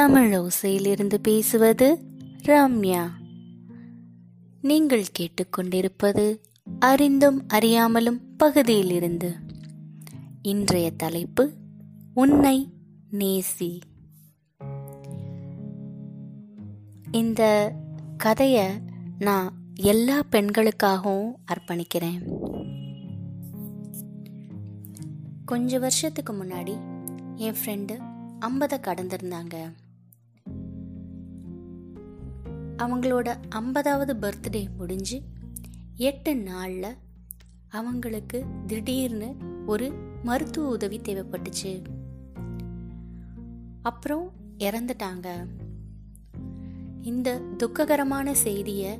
தமிழ் ஓசையிலிருந்து பேசுவது ரம்யா. நீங்கள் கேட்டுக்கொண்டிருப்பது அறிந்தும் அறியாமலும் பகுதியிலிருந்து. இன்றைய தலைப்பு உன்னை நேசி. இந்த கதையை நான் எல்லா பெண்களுக்காகவும் அர்ப்பணிக்கிறேன். கொஞ்ச வருஷத்துக்கு முன்னாடி என் ஃப்ரெண்டு ஐம்பதை கடந்திருந்தாங்க. அவங்களோட ஐம்பதாவது பர்த்டே முடிஞ்சு எட்டு நாளில் அவங்களுக்கு திடீர்னு ஒரு மருத்துவ உதவி தேவைப்பட்டுச்சு. அப்புறம் இறந்துட்டாங்க. இந்த துக்ககரமான செய்தியை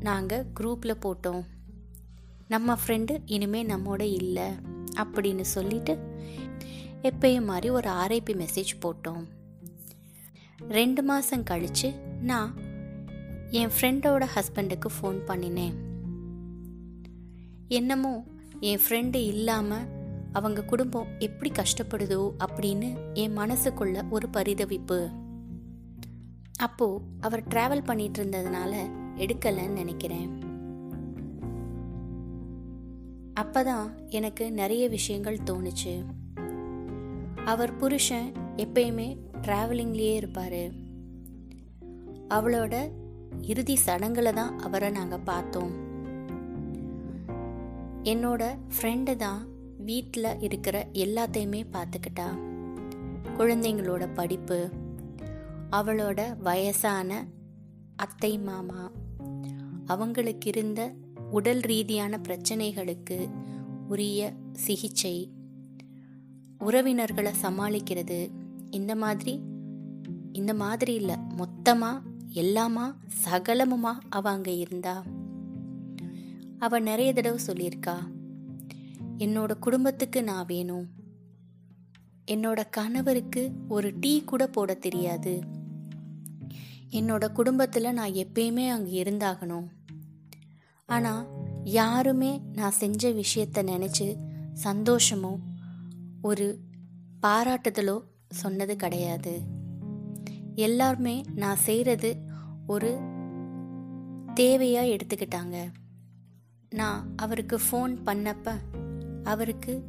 நாங்கள் குரூப்பில் போட்டோம். நம்ம ஃப்ரெண்டு இனிமே நம்மோட இல்லை அப்படின்னு சொல்லிட்டு எப்பயும் மாதிரி ஒரு ஆர்ஐபி மெசேஜ் போட்டோம். ரெண்டு மாதம் கழித்து நான் என் ஃப்ரெண்டோட ஹஸ்பண்டுக்கு ஃபோன் பண்ணினேன். என்னமோ என் ஃப்ரெண்டு இல்லாமல் அவங்க குடும்பம் எப்படி கஷ்டப்படுதோ அப்படின்னு என் மனசுக்குள்ள ஒரு பரிதவிப்பு. அப்போது அவர் ட்ராவல் பண்ணிட்டு இருந்ததுனால எடுக்கலைன்னு நினைக்கிறேன். அப்பதான் எனக்கு நிறைய விஷயங்கள் தோணுச்சு. அவர் புருஷன் எப்பயுமே ட்ராவலிங்லேயே இருப்பார். அவளோட இறுதி சடங்குல தான் அவரை நாங்கள் பார்த்தோம். என்னோட ஃப்ரெண்டு தான் வீட்டில் இருக்கிற எல்லாத்தையுமே பார்த்துக்கிட்டா. குழந்தைங்களோட படிப்பு அவளோட வயசான அத்தை மாமா அவங்களுக்கு இருந்த உடல் ரீதியான பிரச்சனைகளுக்கு உரிய சிகிச்சை உறவினர்களை சமாளிக்கிறது. இந்த மாதிரி இந்த மாதிரி இல்லை மொத்தமாக எல்லாமா சகலமுமா அவ அங்கே இருந்தா? அவ நிறைய தடவை சொல்லியிருக்கா என்னோட குடும்பத்துக்கு நான் வேணும். என்னோட கணவருக்கு ஒரு டீ கூட போட தெரியாது. என்னோட குடும்பத்தில் நான் எப்பயுமே அங்கே இருந்தாகணும். ஆனால் யாருமே நான் செஞ்ச விஷயத்த நினச்சி சந்தோஷமோ ஒரு பாராட்டுதலோ சொன்னது கிடையாது. எல்லாருமே நான் செய்கிறது ஒரு தேவையாக எடுத்துக்கிட்டாங்க. நான் அவருக்கு ஃபோன் பண்ணப்ப அவருக்கு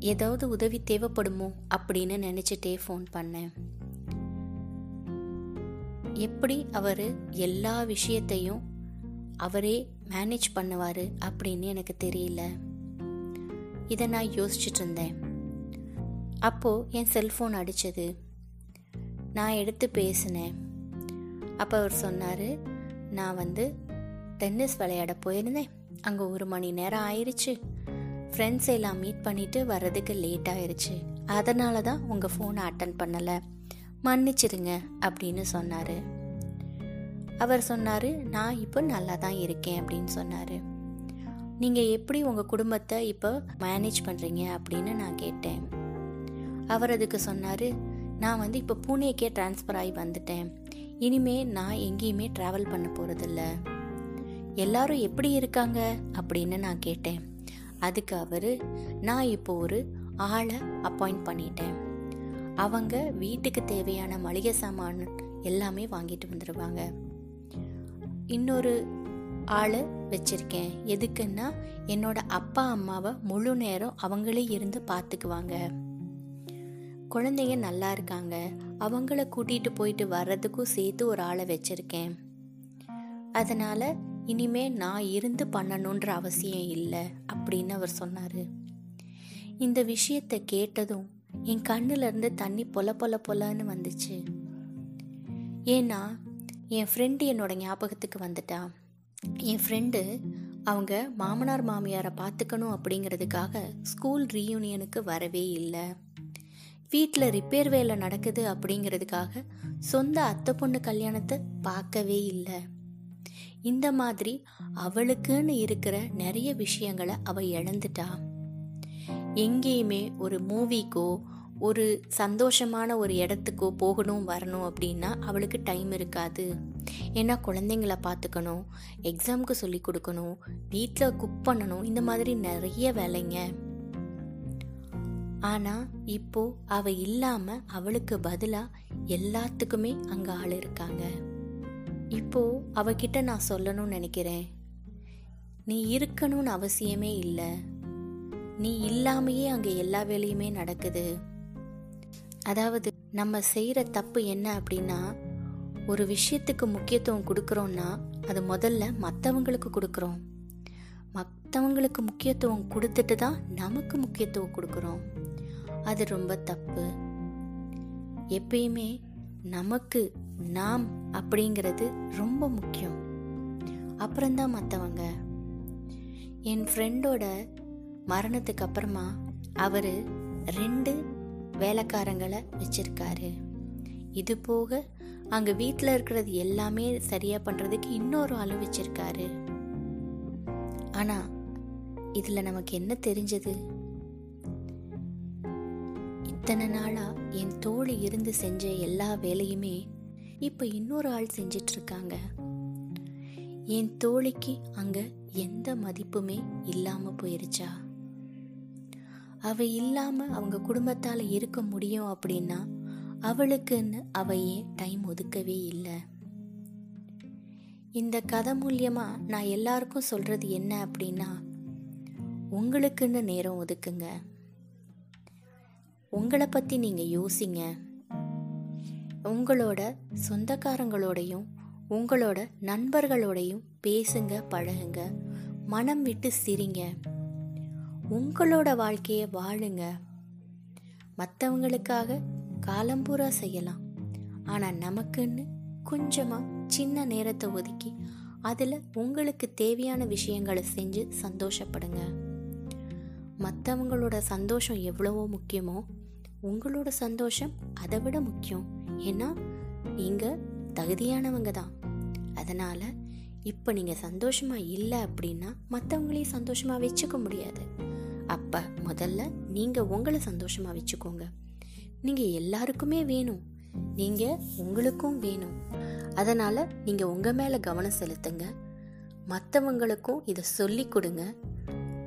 ஏதாவது உதவி தேவைப்படுமோ அப்படின்னு நினச்சிட்டே ஃபோன் பண்ணேன். எப்படி அவர் எல்லா விஷயத்தையும் அவரே மேனேஜ் பண்ணுவார் அப்படின்னு எனக்கு தெரியல. இதை நான் யோசிச்சுட்டு இருந்தேன். அப்போது என் செல்ஃபோன் அடித்தது நான் எடுத்து பேசினேன். அப்போ அவர் சொன்னார் நான் வந்து டென்னிஸ் விளையாட போயிருந்தேன். அங்கே ஒரு மணி நேரம் ஆயிடுச்சு ஃப்ரெண்ட்ஸ் எல்லாம் மீட் பண்ணிவிட்டு வர்றதுக்கு லேட் ஆயிடுச்சு அதனால தான் உங்கள் ஃபோனை அட்டன் பண்ணலை. மன்னிச்சிடுங்க அப்படின்னு சொன்னார். அவர் சொன்னார் நான் இப்போ நல்லா தான் இருக்கேன் அப்படின்னு சொன்னார். நீங்கள் எப்படி உங்கள் குடும்பத்தை இப்போ மேனேஜ் பண்ணுறீங்க அப்படின்னு நான் கேட்டேன். அவர் அதுக்கு சொன்னார் நான் வந்து இப்போ பூனேக்கே ட்ரான்ஸ்ஃபர் ஆகி வந்துட்டேன். இனிமே நான் எங்கேயுமே ட்ராவல் பண்ண போகிறதில்ல எல்லாரும் எப்படி இருக்காங்க? அப்படின்னு நான் கேட்டேன். அதுக்கு அவர் நான் இப்போ ஒரு ஆளை அப்பாயிண்ட் பண்ணிட்டேன். அவங்க வீட்டுக்கு தேவையான மளிகை சாமான் எல்லாமே வாங்கிட்டு வந்துடுவாங்க இன்னொரு ஆளை வச்சிருக்கேன். எதுக்குன்னா என்னோட அப்பா அம்மாவை முழு நேரம் அவங்களே இருந்து பார்த்துக்குவாங்க. குழந்தைங்க நல்லா இருக்காங்க. அவங்கள கூட்டிகிட்டு போயிட்டு வர்றதுக்கும் சேர்த்து ஒரு ஆளை வச்சிருக்கேன். அதனால் இனிமே நான் இருந்து பண்ணணுன்ற அவசியம் இல்லை அப்படின்னு அவர் சொன்னார். இந்த விஷயத்தை கேட்டதும் என் கண்ணுலேருந்து தண்ணி பொல பொல பொலன்னு வந்துச்சு. ஏன்னா என் ஃப்ரெண்டு என்னோட ஞாபகத்துக்கு வந்துட்டா. என் ஃப்ரெண்டு அவங்க மாமனார் மாமியாரை பார்த்துக்கணும் அப்படிங்கிறதுக்காக ஸ்கூல் ரீயூனியனுக்கு வரவே இல்லை. வீட்டில் ரிப்பேர் வேலை நடக்குது அப்படிங்கிறதுக்காக சொந்த அத்தை பொண்ணு கல்யாணத்தை பார்க்கவே இல்லை. இந்த மாதிரி அவளுக்குன்னு இருக்கிற நிறைய விஷயங்களை அவ இழந்துட்டா. எங்கேயுமே ஒரு மூவிக்கோ ஒரு சந்தோஷமான ஒரு இடத்துக்கோ போகணும் வரணும் அப்படின்னா அவளுக்கு டைம் இருக்காது. ஏன்னா குழந்தைங்கள பார்த்துக்கணும் எக்ஸாமுக்கு சொல்லி கொடுக்கணும் வீட்டில் குக் பண்ணணும் இந்த மாதிரி நிறைய வேலைங்க. ஆனா இப்போ அவ இல்லாம அவளுக்கு பதிலா எல்லாத்துக்குமே அங்க ஆள் இருக்காங்க. இப்போ அவகிட்ட நான் சொல்லணும்னு நினைக்கிறேன். நீ இருக்கணும்னு அவசியமே இல்லை. நீ இல்லாமையே அங்க எல்லா வேலையுமே நடக்குது. அதாவது நம்ம செய்யற தப்பு என்ன அப்படின்னா ஒரு விஷயத்துக்கு முக்கியத்துவம் கொடுக்குறோன்னா அது முதல்ல மற்றவங்களுக்கு கொடுக்குறோம். மற்றவங்களுக்கு முக்கியத்துவம் கொடுத்துட்டு தான் நமக்கு முக்கியத்துவம் கொடுக்குறோம். அது ரொம்ப தப்பு. எப்பயுமே நமக்கு நாம் அப்படிங்கிறது ரொம்ப முக்கியம். அப்புறம்தான் மற்றவங்க என் ஃப்ரெண்டோட மரணத்துக்கு அப்புறமா அவர் ரெண்டு வேலைக்காரங்களை வச்சிருக்காரு. இது போக அங்கே வீட்டில் இருக்கிறது எல்லாமே சரியாக பண்ணுறதுக்கு இன்னொரு ஆளும் வச்சிருக்காரு. ஆனால் இதில் நமக்கு என்ன தெரிஞ்சது? இத்தனை நாளா என் தோழி இருந்து செஞ்ச எல்லா வேலையுமே இப்ப இன்னொரு ஆள் செஞ்சிட்டு இருக்காங்க என் தோழிக்கு அங்க எந்த மதிப்புமே இல்லாம போயிருச்சா? அவ இல்லாம அவங்க குடும்பத்தால இருக்க முடியும் அப்படின்னா அவளுக்குன்னு அவ ஏன் டைம் ஒதுக்கவே இல்லை. இந்த கதை மூலியமா நான் எல்லாருக்கும் சொல்றது என்ன அப்படின்னா உங்களுக்குன்னு நேரம் ஒதுக்குங்க. உங்களை பற்றி நீங்கள் யோசிங்க. உங்களோட சொந்தக்காரங்களோடையும் உங்களோட நண்பர்களோடையும் பேசுங்க பழகுங்க. மனம் விட்டு சிரிங்க. உங்களோட வாழ்க்கையை வாழுங்க. மற்றவங்களுக்காக காலம்பூரா செய்யலாம். ஆனால் நமக்குன்னு கொஞ்சமாக சின்ன நேரத்தை ஒதுக்கி அதில் உங்களுக்கு தேவையான விஷயங்களை செஞ்சு சந்தோஷப்படுங்க. மற்றவங்களோட சந்தோஷம் எவ்வளவோ முக்கியமோ உங்களோட சந்தோஷம் அதை விட முக்கியம். ஏன்னா நீங்கள் தகுதியானவங்க தான். அதனால் இப்போ நீங்கள் சந்தோஷமாக இல்லை அப்படின்னா மற்றவங்களையும் சந்தோஷமாக வச்சுக்க முடியாது. அப்போ முதல்ல நீங்கள் உங்களை சந்தோஷமாக வச்சுக்கோங்க. நீங்கள் எல்லாருக்குமே வேணும். நீங்கள் உங்களுக்கும் வேணும். அதனால் நீங்கள் உங்கள் மேலே கவனம் செலுத்துங்க. மற்றவங்களுக்கும் இதை சொல்லி கொடுங்க.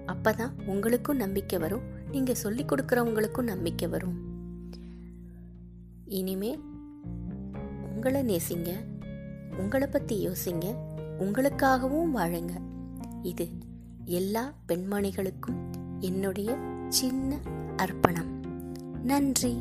அப்போ தான் உங்களுக்கும் நம்பிக்கை வரும். நீங்கள் சொல்லி கொடுக்குறவங்களுக்கும் நம்பிக்கை வரும். இனிமே உங்களை நேசிங்க உங்களை பற்றி யோசிங்க உங்களுக்காகவும் வாழுங்க. இது எல்லா பெண்மணிகளுக்கும் என்னுடைய சின்ன அர்ப்பணம். நன்றி.